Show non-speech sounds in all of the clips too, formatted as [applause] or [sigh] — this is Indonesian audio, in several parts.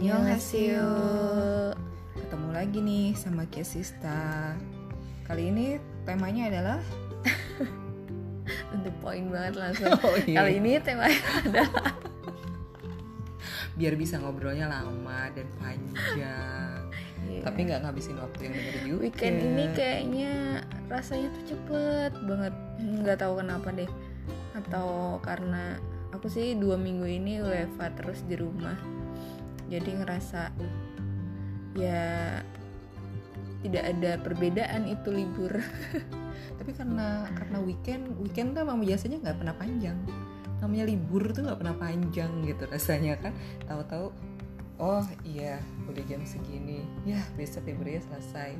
Annyeonghaseyo. Ketemu lagi nih sama Kesista. Kali ini temanya adalah [laughs] Untuk poin banget langsung. [laughs] Oh, iya. Kali ini temanya adalah [laughs] biar bisa ngobrolnya lama dan panjang. Iya. Tapi nggak ngabisin waktu yang bener juga. weekend ini kayaknya rasanya tuh cepet banget. Nggak tahu kenapa deh. Atau karena aku sih dua minggu ini WFA terus di rumah. Jadi ngerasa ya tidak ada perbedaan itu libur. [laughs] Tapi karena karena weekend weekend kan memang biasanya nggak pernah panjang. Namanya libur tuh nggak pernah panjang gitu rasanya kan. Tahu-tahu oh iya udah jam segini ya besok liburnya selesai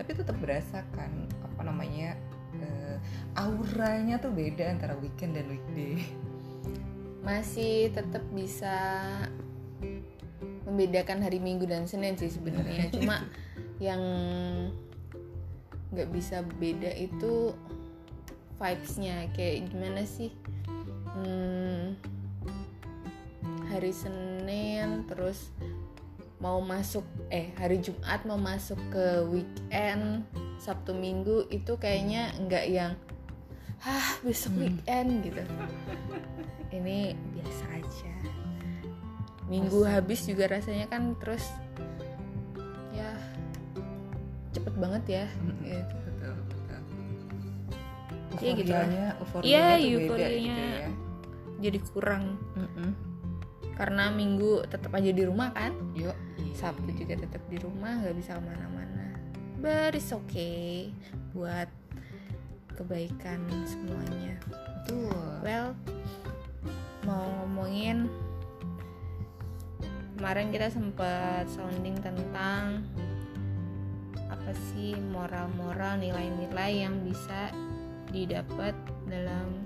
tapi tetap berasa kan apa namanya eh, auranya tuh beda antara weekend dan weekday Masih tetap bisa membedakan hari Minggu dan Senin sih sebenarnya. [laughs] Cuma yang nggak bisa beda itu vibes-nya kayak gimana sih Hmm, hari Senin terus mau masuk eh hari Jumat mau masuk ke weekend Sabtu Minggu itu kayaknya nggak yang ah besok Hmm. weekend gitu ini biasa aja minggu Bosan. habis juga rasanya kan terus ya cepet banget ya gitu. betul betul Iya gitu lah. Iya, euforianya. gitu ya. jadi kurang Mm-mm. karena minggu tetap aja di rumah kan Yuk. Sabtu juga tetap di rumah nggak bisa ke mana-mana but it's okay buat kebaikan semuanya Betul. well mau ngomongin kemarin kita sempat sounding tentang apa sih moral-moral nilai-nilai yang bisa didapat dalam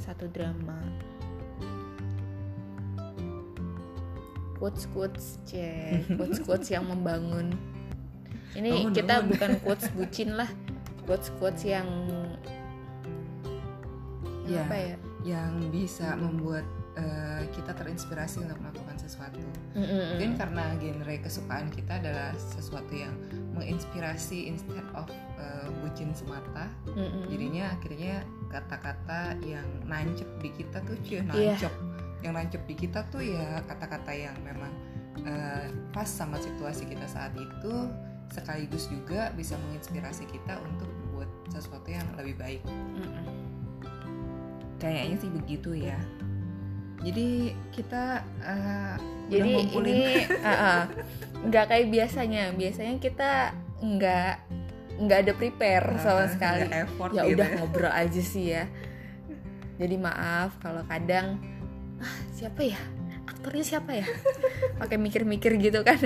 satu drama quotes quotes cek [laughs] quotes quotes yang membangun ini Bangun, kita bangun. bukan quotes bucin lah quotes quotes yang Ya. apa ya Yang bisa membuat eh, kita terinspirasi untuk melakukan sesuatu. Mm-mm. Mungkin karena genre kesukaan kita adalah sesuatu yang menginspirasi instead of eh, bucin semata. Mm-mm. Jadinya akhirnya kata-kata yang nancep di kita tuh cuy Iya. nancep. Yang nancep di kita tuh ya kata-kata yang memang eh, pas sama situasi kita saat itu sekaligus juga bisa menginspirasi kita untuk berbuat sesuatu yang lebih baik. Mm-mm. Kayaknya sih begitu ya. Jadi kita udah Jadi ini [laughs] uh, uh, nggak kayak biasanya. Biasanya kita nggak nggak ada prepare sama eh, sekali. Ya gitu udah ngobrol aja sih ya. Jadi maaf kalau kadang ah siapa ya aktornya siapa ya pakai mikir-mikir gitu kan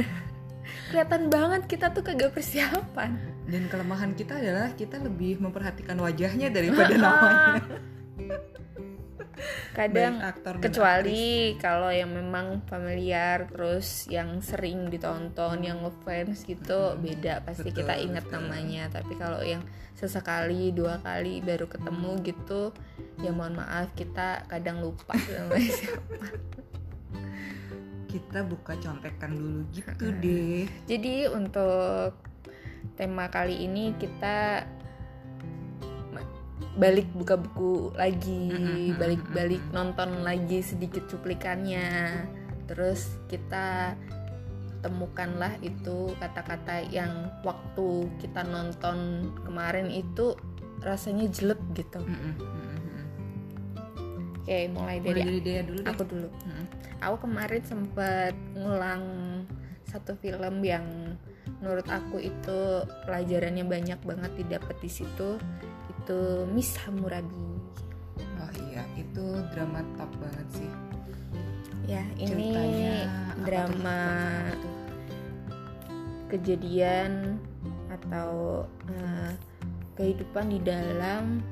kelihatan banget kita tuh kagak persiapan Dan kelemahan kita adalah kita lebih memperhatikan wajahnya daripada namanya. Kadang kecuali kalau yang memang familiar terus yang sering ditonton yang ngefans gitu Mm-mm. beda pasti Betul, kita ingat betul. namanya tapi kalau yang sesekali dua kali baru ketemu gitu ya mohon maaf kita kadang lupa [laughs] namanya siapa kita buka contekan dulu gitu deh. jadi untuk tema kali ini kita balik buka buku lagi balik-balik nonton lagi sedikit cuplikannya. Terus kita temukanlah itu kata-kata yang waktu kita nonton kemarin itu rasanya jelek gitu. Oke mulai Mulai dari dari dia dulu deh. aku dulu. Aku kemarin sempet ngulang satu film yang menurut aku itu pelajarannya banyak banget didapat di situ itu Miss Hammurabi. Oh iya, itu drama top banget sih. ya ini Ceritanya drama kejadian atau eh, kehidupan di dalam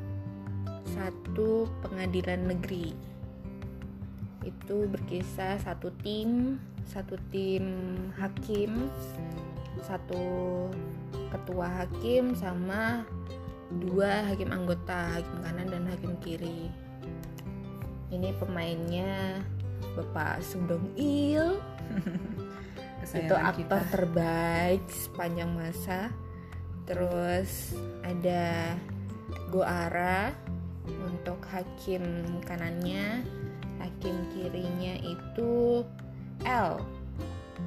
satu pengadilan negeri. Itu berkisah satu tim satu tim hakim satu ketua hakim sama dua hakim anggota hakim kanan dan hakim kiri. Ini pemainnya Bapak Sudong Il. [laughs] Itu aktor terbaik sepanjang masa. Terus ada Goara untuk hakim kanannya. Hakim kirinya itu L.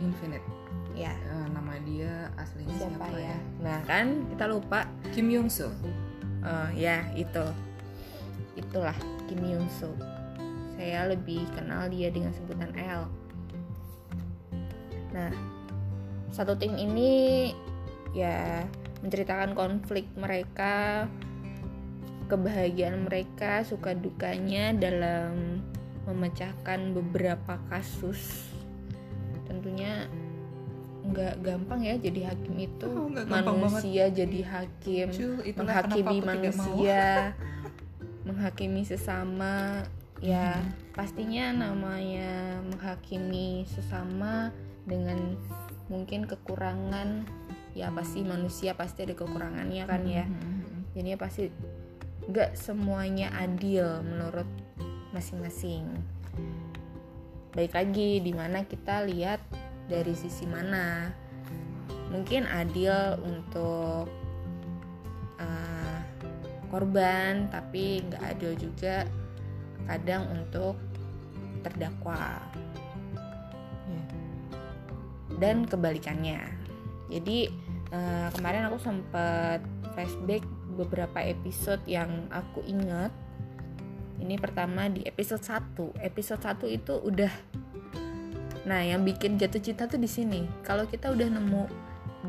Infinite. Ya. Eh, nama dia aslinya siapa, siapa, ya? ya? nah kan kita lupa Kim Yong Soo Oh ya itu. Itulah Kim Yoon Soo saya lebih kenal dia dengan sebutan L. Nah satu tim ini ya menceritakan konflik mereka kebahagiaan mereka suka dukanya dalam memecahkan beberapa kasus. Tentunya nggak gampang ya jadi hakim itu. Oh, manusia jadi hakim Cul, itulah menghakimi manusia [laughs] menghakimi sesama. Ya Hmm. pastinya namanya menghakimi sesama dengan mungkin kekurangan ya pasti manusia pasti ada kekurangannya kan ya. Mhm. jadinya pasti nggak semuanya adil menurut masing-masing. Baik lagi di mana kita lihat dari sisi mana? Mungkin adil untuk uh, korban tapi nggak adil juga kadang untuk terdakwa. Iya. dan kebalikannya. Jadi eh, kemarin aku sempat flashback beberapa episode yang aku ingat. Ini pertama di episode 1 episode 1 itu udah nah yang bikin jatuh cinta tuh di sini. Kalau kita udah nemu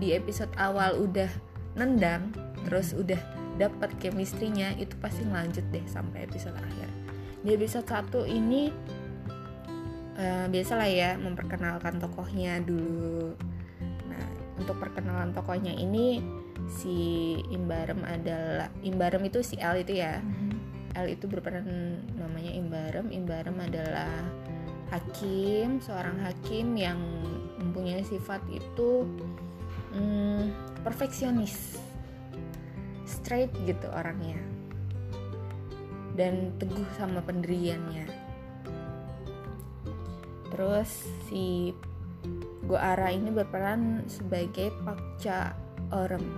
di episode awal udah nendang terus udah dapat chemistry-nya itu pasti ngelanjut deh sampai episode akhir. Di episode 1 ini eh, biasalah ya memperkenalkan tokohnya dulu. Nah untuk perkenalan tokohnya ini si Imbarem adalah Imbarem itu si L itu ya. L itu berperan namanya Imbarem. Imbarem adalah hakim seorang hakim yang mempunyai sifat itu hmm, perfeksionis. Straight gitu orangnya. Dan teguh sama pendiriannya. Terus si Goara ini berperan sebagai Pakca Orem.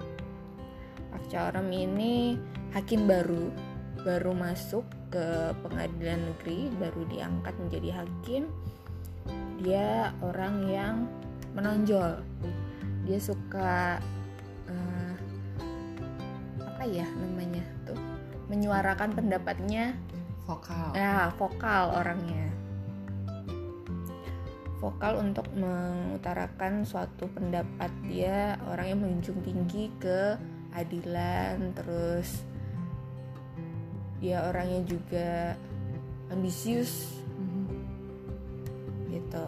Pakca Orem ini hakim baru baru masuk ke pengadilan negeri baru diangkat menjadi hakim. Dia orang yang menonjol. Dia suka eh, apa ya namanya tuh menyuarakan pendapatnya. Vokal. Ya vokal orangnya. Vokal untuk mengutarakan suatu pendapat. Dia orang yang menjunjung tinggi keadilan terus dia orangnya juga ambisius. Mhm. gitu.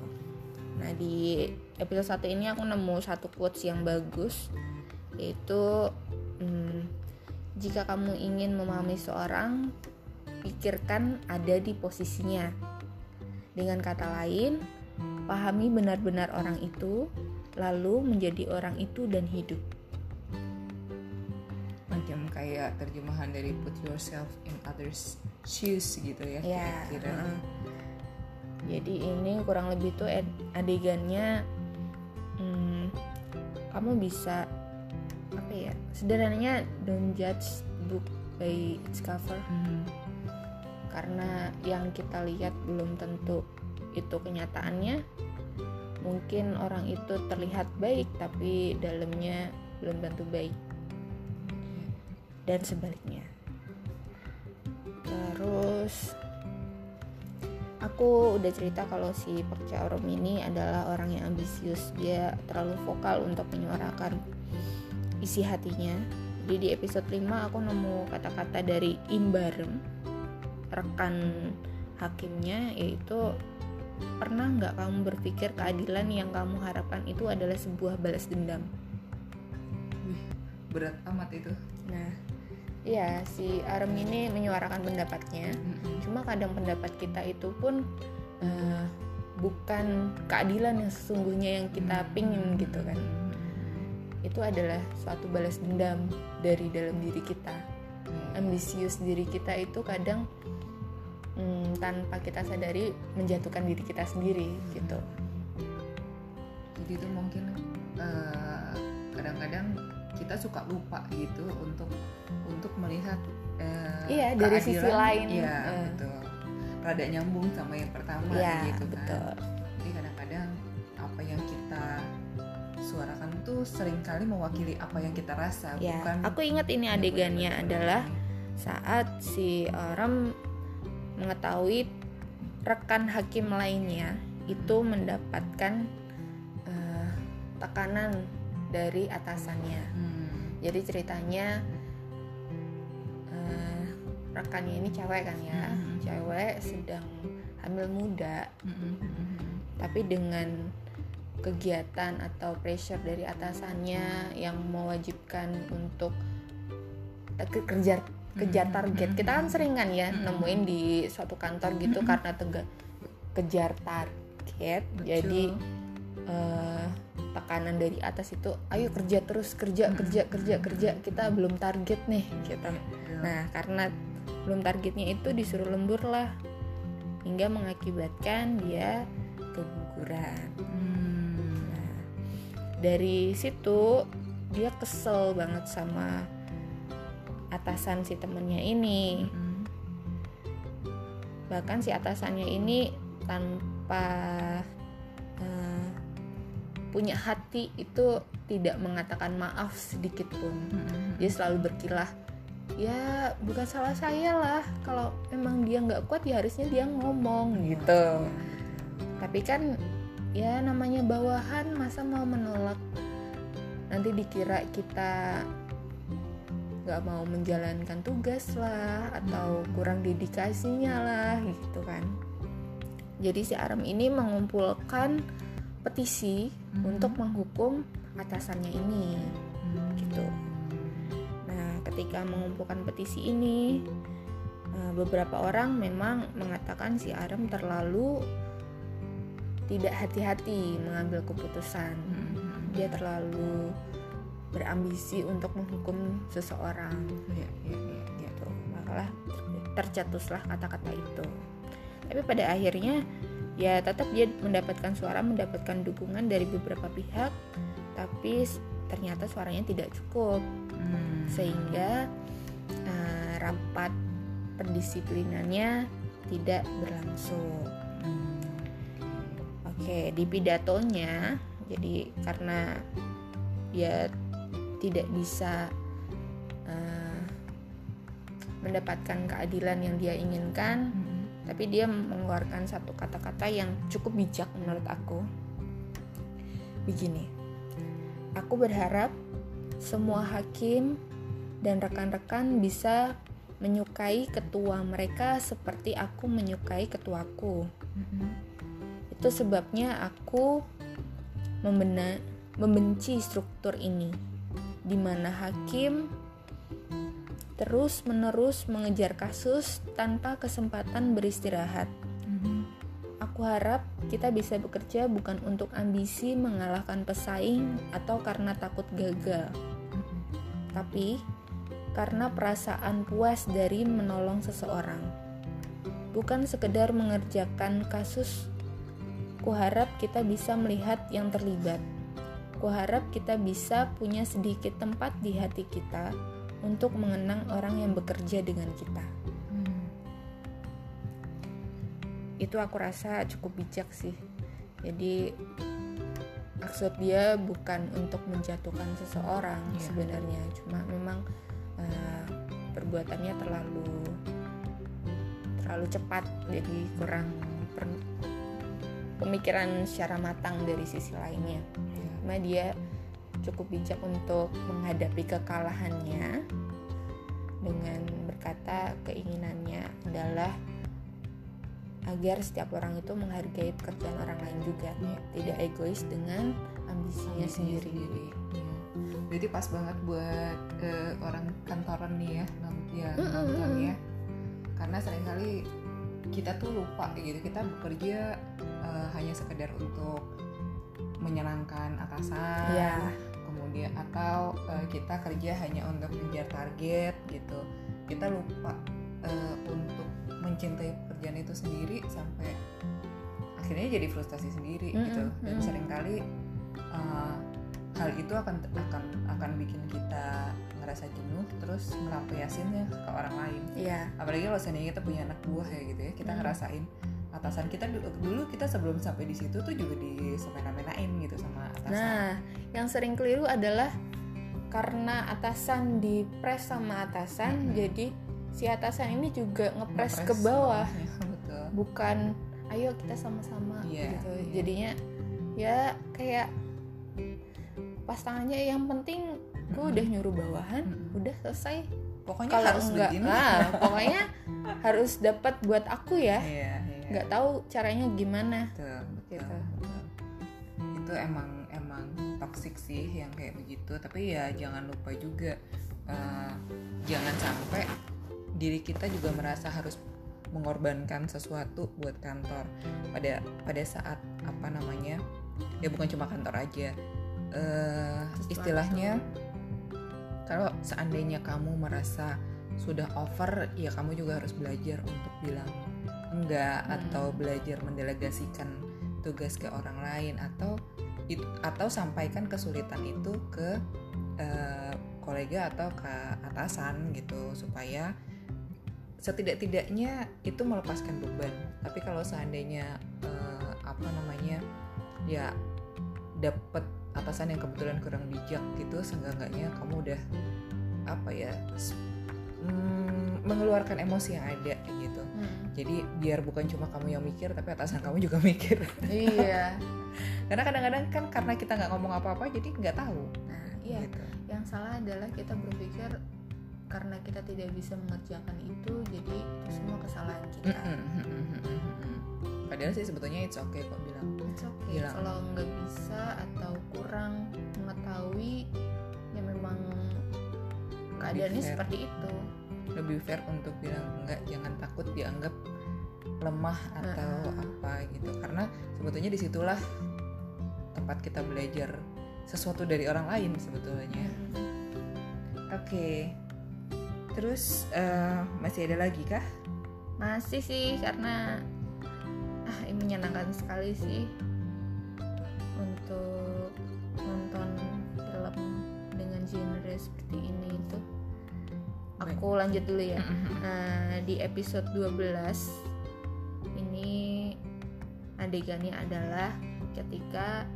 Nah di episode satu ini aku nemu satu quotes yang bagus. Yaitu hmm, jika kamu ingin memahami seorang pikirkan ada di posisinya. Dengan kata lain pahami benar-benar orang itu lalu menjadi orang itu dan hidup macam kayak terjemahan dari put yourself in others shoes gitu ya ya kira-kira heeh. jadi ini kurang lebih tuh adegannya hmm, kamu bisa apa ya sederhananya don't judge book by its cover Mhm. karena yang kita lihat belum tentu itu kenyataannya mungkin orang itu terlihat baik tapi dalamnya belum tentu baik dan sebaliknya. Terus aku udah cerita kalau si Park Cha Rom ini adalah orang yang ambisius. Dia terlalu vokal untuk menyuarakan isi hatinya. Jadi di episode 5 aku nemu kata-kata dari Imbarem rekan hakimnya yaitu pernah nggak kamu berpikir keadilan yang kamu harapkan itu adalah sebuah balas dendam? Wih, berat amat itu. Nah iya si Arem ini menyuarakan pendapatnya. Mhm. cuma kadang pendapat kita itu pun eh, bukan keadilan yang sesungguhnya yang kita pingin gitu kan. Itu adalah suatu balas dendam dari dalam diri kita. Ambisius diri kita itu kadang mm, tanpa kita sadari menjatuhkan diri kita sendiri gitu. Seperti itu mungkin eh, kadang-kadang kita suka lupa gitu untuk untuk melihat eh, Iya, dari sisi lain. Iya, Eh. betul. Rada nyambung sama yang pertama Iya, gitu kan. betul. Jadi kadang-kadang apa yang kita suarakan tuh sering kali mewakili apa yang kita rasa, Ya, bukan aku ingat ini adegannya adalah saat si Aram mengetahui rekan hakim lainnya itu mendapatkan eh, tekanan dari atasannya. Hmm, Jadi ceritanya eh, rekannya ini cewek kan ya, Mhm. cewek sedang hamil muda, mm, mm, mm, mm. tapi dengan kegiatan atau pressure dari atasannya yang mewajibkan untuk te- ke- kejar target. Kita kan sering kan ya nemuin di suatu kantor gitu karena tega- kejar target. Betul. Jadi eh, tekanan dari atas itu ayo kerja terus kerja Mhm. kerja kerja kerja kita belum target nih gitu. Iya. Nah, karena belum targetnya itu disuruh lembur lah hingga mengakibatkan dia keguguran. Hmm, Nah, dari situ dia kesel banget sama atasan si temennya ini. mm, Bahkan si atasannya ini tanpa punya hati itu tidak mengatakan maaf sedikit pun. mm, mm. Dia selalu berkilah, ya bukan salah saya lah. Kalau emang dia nggak kuat ya harusnya dia ngomong gitu. Tapi kan ya namanya bawahan masa mau menolak nanti dikira kita nggak mau menjalankan tugas lah atau kurang dedikasinya lah gitu kan jadi si Aram ini mengumpulkan petisi Mhm. untuk menghukum atasannya ini Hmm. gitu. Nah, ketika mengumpulkan petisi ini, eh, beberapa orang memang mengatakan si Aram terlalu tidak hati-hati mengambil keputusan. Mm, Dia terlalu berambisi untuk menghukum seseorang. Iya, iya, iya. Gitu. Makalah tercetuslah kata-kata itu. Tapi pada akhirnya ya tetap dia mendapatkan suara, mendapatkan dukungan dari beberapa pihak, tapi ternyata suaranya tidak cukup Hmm. sehingga eh, rapat pendisiplinannya tidak berlangsung. Hmm. Oke, di pidatonya, jadi karena dia tidak bisa eh, mendapatkan keadilan yang dia inginkan, Hmm. Tapi dia mengeluarkan satu kata-kata yang cukup bijak menurut aku. Begini, aku berharap semua hakim dan rekan-rekan bisa menyukai ketua mereka seperti aku menyukai ketuaku. Hmm. Itu sebabnya aku membena- membenci struktur ini, di mana hakim terus-menerus mengejar kasus tanpa kesempatan beristirahat. Hmm. Aku harap kita bisa bekerja bukan untuk ambisi mengalahkan pesaing atau karena takut gagal, Hmm. tapi karena perasaan puas dari menolong seseorang. Bukan sekedar mengerjakan kasus. Kuharap kita bisa melihat yang terlibat. Kuharap kita bisa punya sedikit tempat di hati kita untuk mengenang orang yang bekerja dengan kita. Hmm. Itu aku rasa cukup bijak sih. Jadi maksud dia bukan untuk menjatuhkan seseorang Iya. sebenarnya, cuma memang eh, perbuatannya terlalu terlalu cepat, jadi kurang per- pemikiran secara matang dari sisi lainnya. Iya. Cuma dia cukup bijak untuk menghadapi kekalahannya dengan berkata keinginannya adalah agar setiap orang itu menghargai pekerjaan orang lain juga, Iya. tidak egois dengan ambisinya Ambisinya sendiri. Iya. Berarti pas banget buat eh, orang kantoran nih ya, non- ya Mm, ya. Karena sering kali kita tuh lupa gitu, kita bekerja eh, hanya sekedar untuk menyenangkan atasan, Iya. Kemudian atau eh, kita kerja hanya untuk mengejar target gitu. Kita lupa eh, untuk mencintai pekerjaan itu sendiri sampai akhirnya jadi frustasi sendiri Mm, gitu. mm, Dan mm. sering kali uh, hal itu akan akan akan bikin kita ngerasa jenuh terus melampiasinnya ke orang lain Iya. apalagi kalau seandainya kita punya anak buah ya gitu ya kita Hmm. ngerasain atasan kita dulu, dulu kita sebelum sampai di situ tuh juga disemena-menain gitu sama atasan Nah, yang sering keliru adalah karena atasan dipres sama atasan, Mhm. jadi si atasan ini juga ngepres Ngepres ke bawah, bawahnya, [laughs] betul bukan ayo kita sama-sama Iya, gitu. iya. Jadinya ya kayak pas tangannya yang penting gue udah nyuruh bawahan, Mhm. udah selesai. pokoknya Kalau harus enggak, begini nah, [laughs] pokoknya harus dapat buat aku ya. iya, iya. Nggak tahu caranya gimana. betul, betul, Gitu. betul. itu emang emang toxic sih yang kayak begitu tapi ya jangan lupa juga eh, jangan sampai diri kita juga merasa harus mengorbankan sesuatu buat kantor pada pada saat apa namanya ya bukan cuma kantor aja Sesuatu. istilahnya kalau seandainya kamu merasa sudah over ya kamu juga harus belajar untuk bilang enggak Hmm. atau belajar mendelegasikan tugas ke orang lain atau it- atau sampaikan kesulitan itu ke eh, kolega atau ke atasan gitu supaya setidak-tidaknya itu melepaskan beban tapi kalau seandainya eh, apa namanya ya dapat atasan yang kebetulan kurang bijak gitu seenggak-enggaknya kamu udah apa ya mm, mengeluarkan emosi yang ada gitu. Jadi biar bukan cuma kamu yang mikir tapi atasan kamu juga [laughs] mikir iya. [laughs] karena kadang-kadang kan karena kita nggak ngomong apa-apa jadi nggak tahu Nah, iya. gitu. Yang salah adalah kita berpikir karena kita tidak bisa mengerjakan itu, jadi itu semua kesalahan kita. padahal sih sebetulnya it's okay kok bilang It's okay. Bilang. Kalau nggak bisa atau kurang mengetahui, ya memang keadaannya seperti itu. Lebih fair untuk bilang enggak jangan takut dianggap lemah atau apa gitu. Karena sebetulnya di situlah tempat kita belajar sesuatu dari orang lain sebetulnya. Oke. Terus eh, masih ada lagi kah? Masih sih karena ah ini menyenangkan sekali sih Aku lanjut dulu ya. Nah, di episode 12 ini adegannya adalah ketika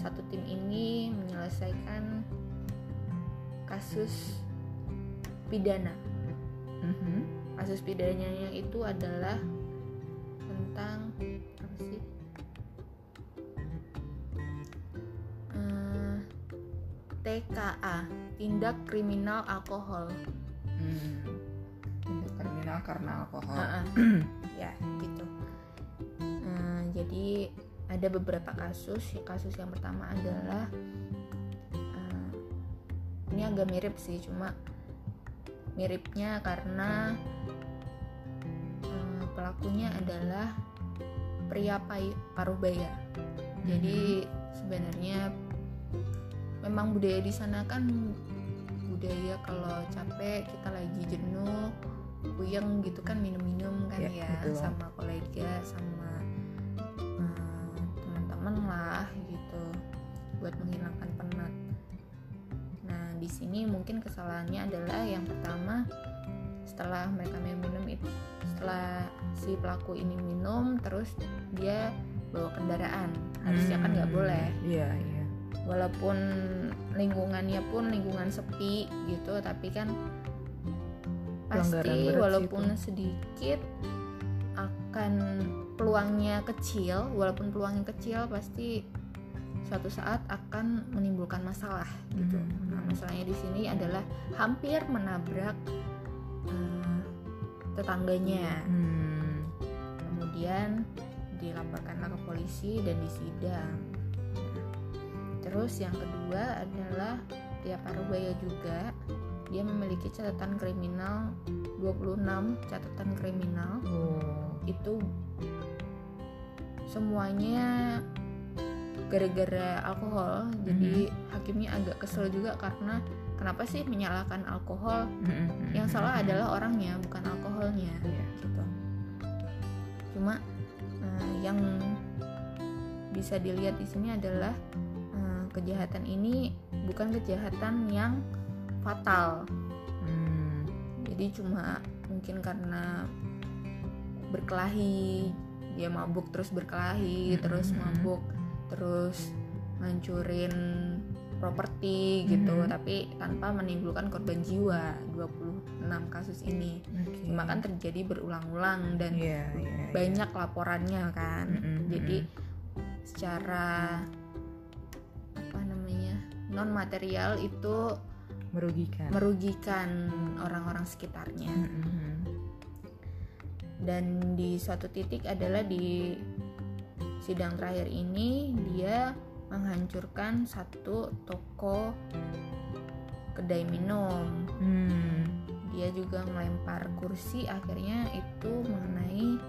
satu tim ini menyelesaikan kasus pidana. Mhm. Kasus pidananya itu adalah tentang apa sih? Eh, TKA, tindak kriminal alkohol. Hmm. Kriminal karena alkohol. Heeh. [clears throat] ya gitu. Eh, jadi ada beberapa kasus. Kasus yang pertama adalah eh, ini agak mirip sih cuma miripnya karena eh, pelakunya adalah pria paruh baya. Jadi sebenarnya memang budaya di sana kan budaya kalau capek kita lagi jenuh puyeng gitu kan minum-minum kan Ya, ya, betul. sama kolega sama eh, teman-teman lah gitu buat menghilangkan penat. Nah di sini mungkin kesalahannya adalah yang pertama setelah mereka minum itu setelah si pelaku ini minum terus dia bawa kendaraan harusnya kan nggak Hmm. boleh iya iya walaupun lingkungannya pun lingkungan sepi gitu tapi kan pasti walaupun sedikit akan peluangnya kecil walaupun peluangnya kecil pasti suatu saat akan menimbulkan masalah gitu Mhm. nah masalahnya di sini adalah hampir menabrak eh, tetangganya Hmm. kemudian dilaporkanlah ke polisi dan disidang. Terus yang kedua adalah Tia Parubaya juga. Dia memiliki catatan kriminal 26 catatan kriminal. Oh. itu semuanya gara-gara alkohol. Jadi hakimnya agak kesel juga karena kenapa sih menyalahkan alkohol? Mhm. yang salah adalah orangnya bukan alkoholnya. Iya. gitu. Cuma eh, yang bisa dilihat di sini adalah kejahatan ini bukan kejahatan yang fatal Hmm. jadi cuma mungkin karena berkelahi dia mabuk terus berkelahi terus Mhm. mabuk terus ngancurin properti gitu Mhm. tapi tanpa menimbulkan korban jiwa 26 kasus ini Oke. cuma kan terjadi berulang-ulang dan Iya, iya, iya. banyak laporannya kan Mhm, jadi secara apa namanya non material itu merugikan. merugikan orang-orang sekitarnya Mhm. dan di suatu titik adalah di sidang terakhir ini dia menghancurkan satu toko kedai minum Hmm. dia juga melempar kursi akhirnya itu mengenai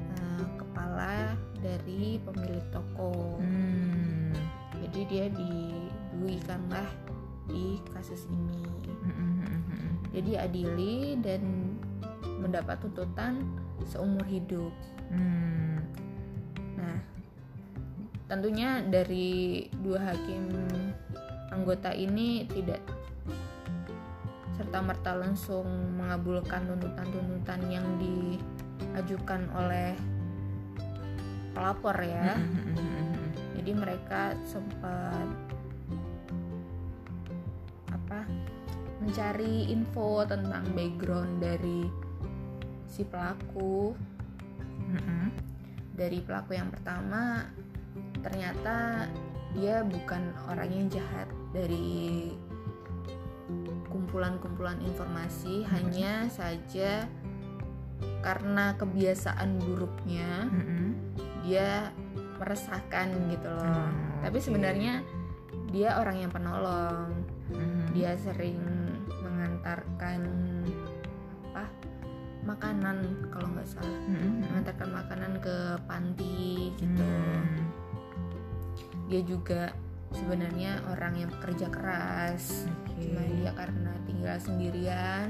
eh, kepala dari pemilik toko Hmm. jadi dia diduikanlah di kasus ini Mhm. dia diadili dan mendapat tuntutan seumur hidup Hmm. nah tentunya dari dua hakim anggota ini tidak serta merta langsung mengabulkan tuntutan-tuntutan yang diajukan oleh pelapor ya Mhm. jadi mereka sempat mencari info tentang background dari si pelaku Mhm. dari pelaku yang pertama ternyata dia bukan orang yang jahat dari kumpulan-kumpulan informasi hanya saja karena kebiasaan buruknya Mhm. dia meresahkan gitu loh Hmm, tapi sebenarnya dia orang yang penolong Mhm. dia sering mengantarkan apa makanan kalau nggak salah Mhm. mengantarkan makanan ke panti gitu Hmm. dia juga sebenarnya orang yang pekerja keras Oke. cuma dia karena tinggal sendirian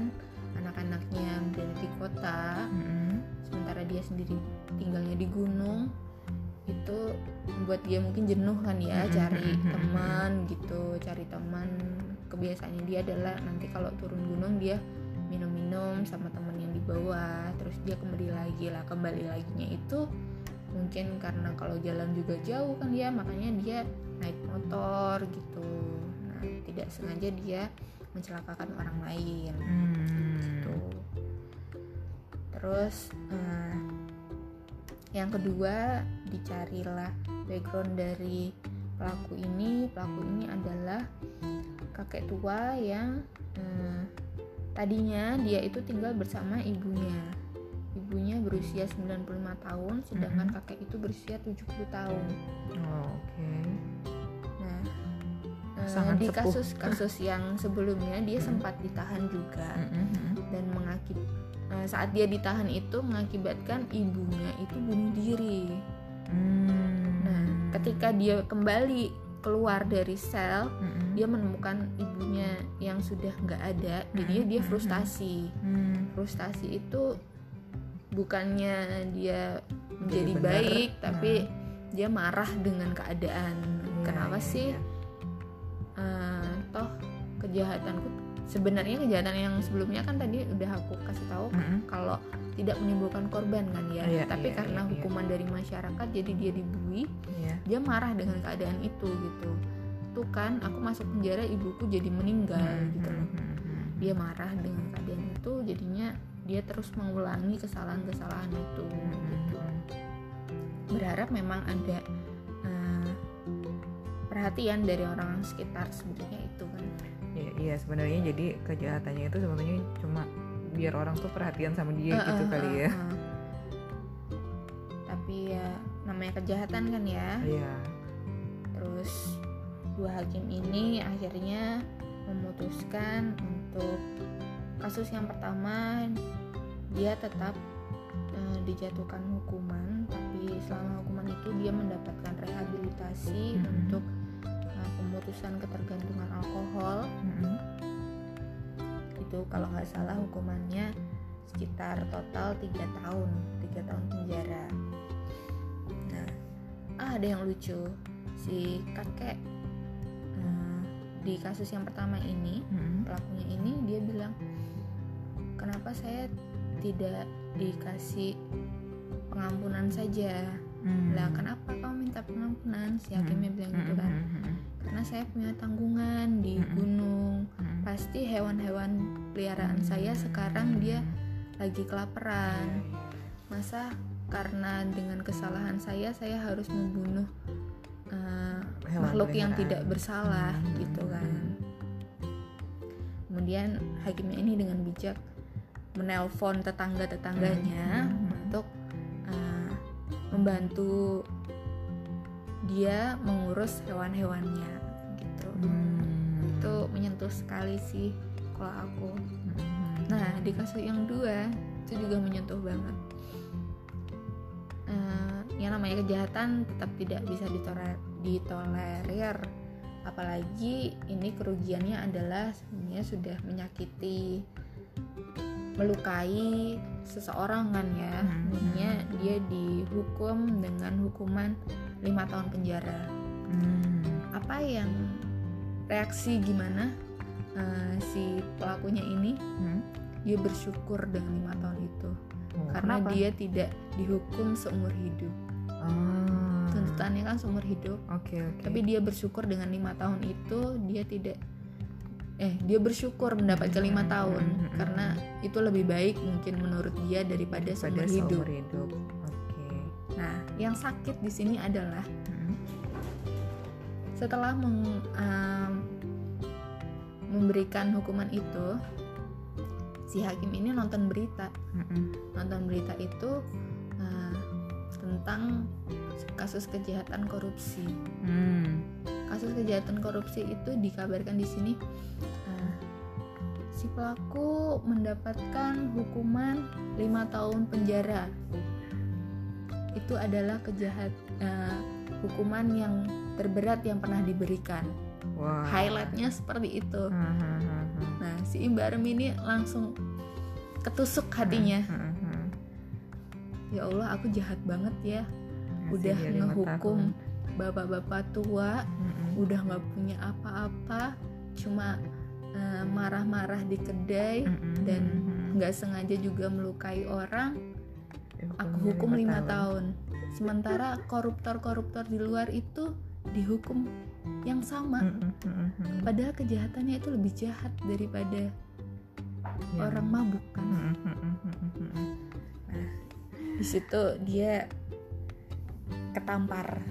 anak-anaknya berada di kota Mhm. sementara dia sendiri tinggalnya di gunung itu membuat dia mungkin jenuh kan ya cari teman gitu cari teman kebiasaannya dia adalah nanti kalau turun gunung dia minum-minum sama teman yang di bawah terus dia kembali lagi lah kembali laginya itu mungkin karena kalau jalan juga jauh kan ya makanya dia naik motor gitu nah tidak sengaja dia mencelakakan orang lain Hmm. gitu. Terus eh, yang kedua dicarilah background dari pelaku ini. Pelaku ini adalah kakek tua yang eh, tadinya dia itu tinggal bersama ibunya. Ibunya berusia 95 tahun, sedangkan Mhm. kakek itu berusia 70 tahun. Oh, Oke. Nah, eh, Sangat di kasus-kasus yang sebelumnya dia Mhm. sempat ditahan juga Mhm. dan mengakib eh, saat dia ditahan itu mengakibatkan ibunya itu bunuh diri. Hmm. Nah, ketika dia kembali keluar dari sel, Mhm. dia menemukan ibunya yang sudah nggak ada, jadinya dia frustasi. Hmm. Frustasi itu bukannya dia menjadi benar. baik, tapi Nah. dia marah dengan keadaan. Iya, Kenapa iya, sih? iya. Eh, toh kejahatanku sebenarnya kejahatan yang sebelumnya kan tadi udah aku kasih tahu Mhm. kalau tidak menimbulkan korban kan ya Iya, tapi iya, karena hukuman dari masyarakat jadi dia dibui. Dia marah dengan keadaan itu gitu tuh kan aku masuk penjara ibuku jadi meninggal Mhm. gitu loh Mhm. dia marah dengan keadaan itu jadinya dia terus mengulangi kesalahan-kesalahan itu gitu berharap memang ada eh, perhatian dari orang sekitar sebenarnya itu kan Iya, iya sebenarnya jadi kejahatannya itu sebenarnya cuma biar orang tuh perhatian sama dia Eh, gitu eh, kali eh, ya. eh. tapi ya namanya kejahatan kan ya Iya. terus dua hakim ini akhirnya memutuskan untuk kasus yang pertama dia tetap eh, dijatuhkan hukuman tapi selama hukuman itu dia mendapatkan rehabilitasi Mhm. untuk eh, pemutusan ketergantungan alkohol Mhm. itu kalau nggak salah hukumannya sekitar total tiga tahun tiga tahun penjara ada yang lucu? Si kakek di kasus yang pertama ini Mm-mm. pelakunya ini dia bilang kenapa saya tidak dikasih pengampunan saja? Mm. lah kenapa kamu minta pengampunan? Si hakimnya bilang gitu kan. Mm-mm. karena saya punya tanggungan di gunung. Pasti hewan-hewan peliharaan saya sekarang dia lagi kelaparan. Masa karena dengan kesalahan saya saya harus membunuh Hewan makhluk yang tidak bersalah Hmm. gitu kan kemudian hakimnya ini dengan bijak menelpon tetangga-tetangganya Hmm. untuk eh, membantu dia mengurus hewan-hewannya gitu Hmm. itu menyentuh sekali sih kalau aku Mm-mm. nah di kasus yang dua itu juga menyentuh banget yang namanya kejahatan tetap tidak bisa ditore- ditolerir apalagi ini kerugiannya adalah sebenarnya sudah menyakiti melukai seseorang kan ya Hmm. Jadinya dia dihukum dengan hukuman lima tahun penjara Hmm. apa yang reaksi gimana eh, si pelakunya ini Hmm. dia bersyukur dengan lima tahun itu Oh, karena kenapa? dia tidak dihukum seumur hidup Ah. tuntutannya kan seumur hidup Oke oke. tapi dia bersyukur dengan lima tahun itu dia tidak eh dia bersyukur mendapatkan lima Hmm, tahun hmm, hmm, karena itu lebih baik mungkin menurut dia daripada pada seumur hidup hidup. Oke. nah yang sakit di sini adalah Hmm. setelah meng- em, memberikan hukuman itu si hakim ini nonton berita Mm-mm. nonton berita itu tentang kasus kejahatan korupsi Hmm. kasus kejahatan korupsi itu dikabarkan di sini eh, si pelaku mendapatkan hukuman lima tahun penjara itu adalah kejahat eh, hukuman yang terberat yang pernah diberikan Wah. highlightnya seperti itu Hmm, hmm, hmm, hmm. nah si Imbarem ini langsung ketusuk hatinya. Ya Allah aku jahat banget ya Ngasih udah ngehukum tahun. bapak-bapak tua Mm-mm. udah nggak punya apa-apa cuma eh, marah-marah di kedai Mm-mm. dan nggak sengaja juga melukai orang aku Dihukumnya hukum lima lima tahun sementara koruptor-koruptor di luar itu dihukum yang sama mm-mm. padahal kejahatannya itu lebih jahat daripada Ya. orang mabuk kan mm-mm. Di situ dia ketampar.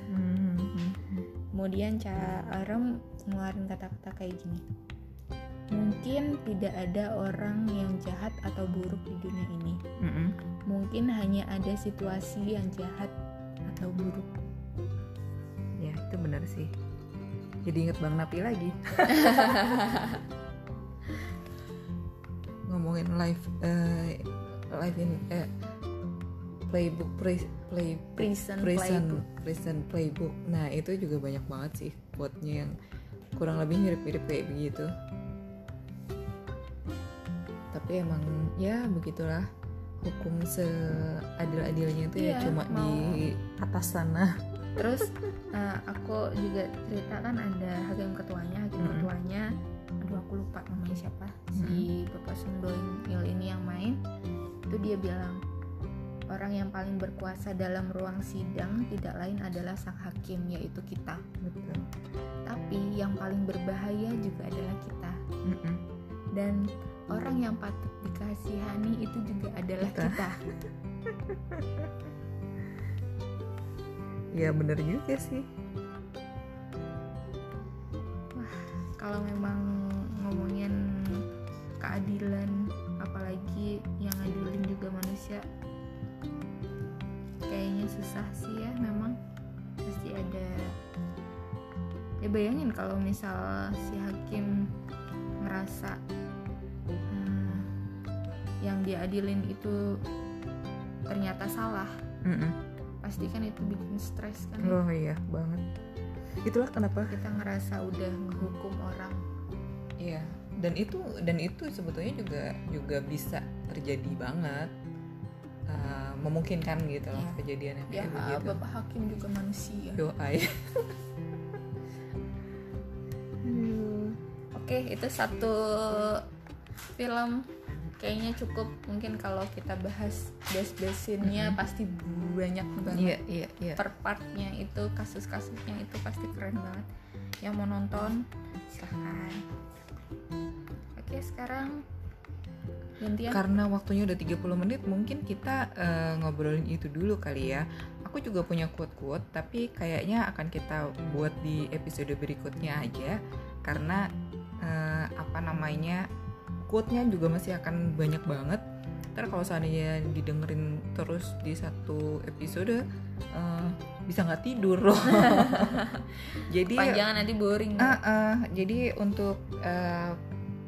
Kemudian Ca Arem ngeluarin kata-kata kayak gini. Mungkin tidak ada orang yang jahat atau buruk di dunia ini. Mungkin hanya ada situasi yang jahat atau buruk. Ya itu benar sih. Jadi inget Bang Napi lagi. [laughs] Ngomongin live eh, live in eh, playbook play, play prison, prison playbook prison playbook. Nah itu juga banyak banget sih quote-nya yang kurang lebih mirip-mirip kayak begitu. Tapi emang ya begitulah hukum seadil-adilnya itu ya Iya, cuma mau- di atas sana. terus eh, aku juga cerita kan ada hakim ketuanya hakim Mm-mm. ketuanya aduh aku lupa namanya siapa si bapak Sundoing ini yang main itu dia bilang orang yang paling berkuasa dalam ruang sidang tidak lain adalah sang hakim yaitu kita Betul. tapi yang paling berbahaya juga adalah kita Mm-mm. dan orang yang patut dikasihani itu juga adalah Kita. kita Ya bener juga sih. kalau memang ngomongin keadilan apalagi yang ngadilin juga manusia kayaknya susah sih ya memang pasti ada ya bayangin kalau misal si hakim ngerasa eh, yang diadilin itu ternyata salah Mm-mm. pasti kan itu bikin stres kan Oh iya banget. Itulah kenapa. kita ngerasa udah ngehukum orang Iya. Dan itu dan itu sebetulnya juga juga bisa terjadi banget. Uh, memungkinkan gitu loh Iya. kejadian yang ya kayak begitu. bapak hakim juga manusia Doa ya. Oke itu satu film kayaknya cukup mungkin kalau kita bahas best-bestnya pasti banyak banget Iya, iya, iya. per partnya itu kasus-kasusnya itu pasti keren banget yang mau nonton silahkan oke sekarang gantian Karena waktunya udah 30 menit, mungkin kita eh, ngobrolin itu dulu kali ya. Aku juga punya quote-quote, tapi kayaknya akan kita buat di episode berikutnya aja. Karena eh, apa namanya, quote-nya juga masih akan banyak banget. Ntar kalau seandainya didengerin terus di satu episode, eh, bisa nggak tidur loh. [laughs] Jadi panjangan nanti boring Ah, ah. jadi untuk eh,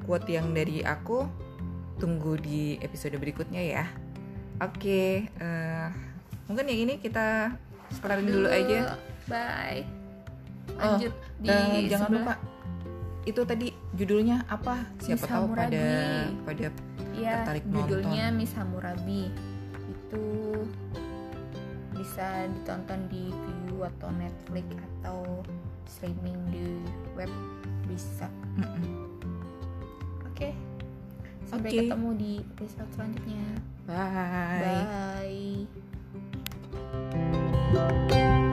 quote yang dari aku tunggu di episode berikutnya ya. Oke, eh, mungkin yang ini kita kelarin dulu aja. bye Oh, lanjut di Eh, jangan sebelah. lupa itu tadi judulnya apa? Siapa Miss tahu pada pada ya tertarik judulnya Miss Hammurabi itu bisa ditonton di Viu atau Netflix atau streaming di web bisa Mm-mm. oke sampai Oke. ketemu di episode selanjutnya Bye. bye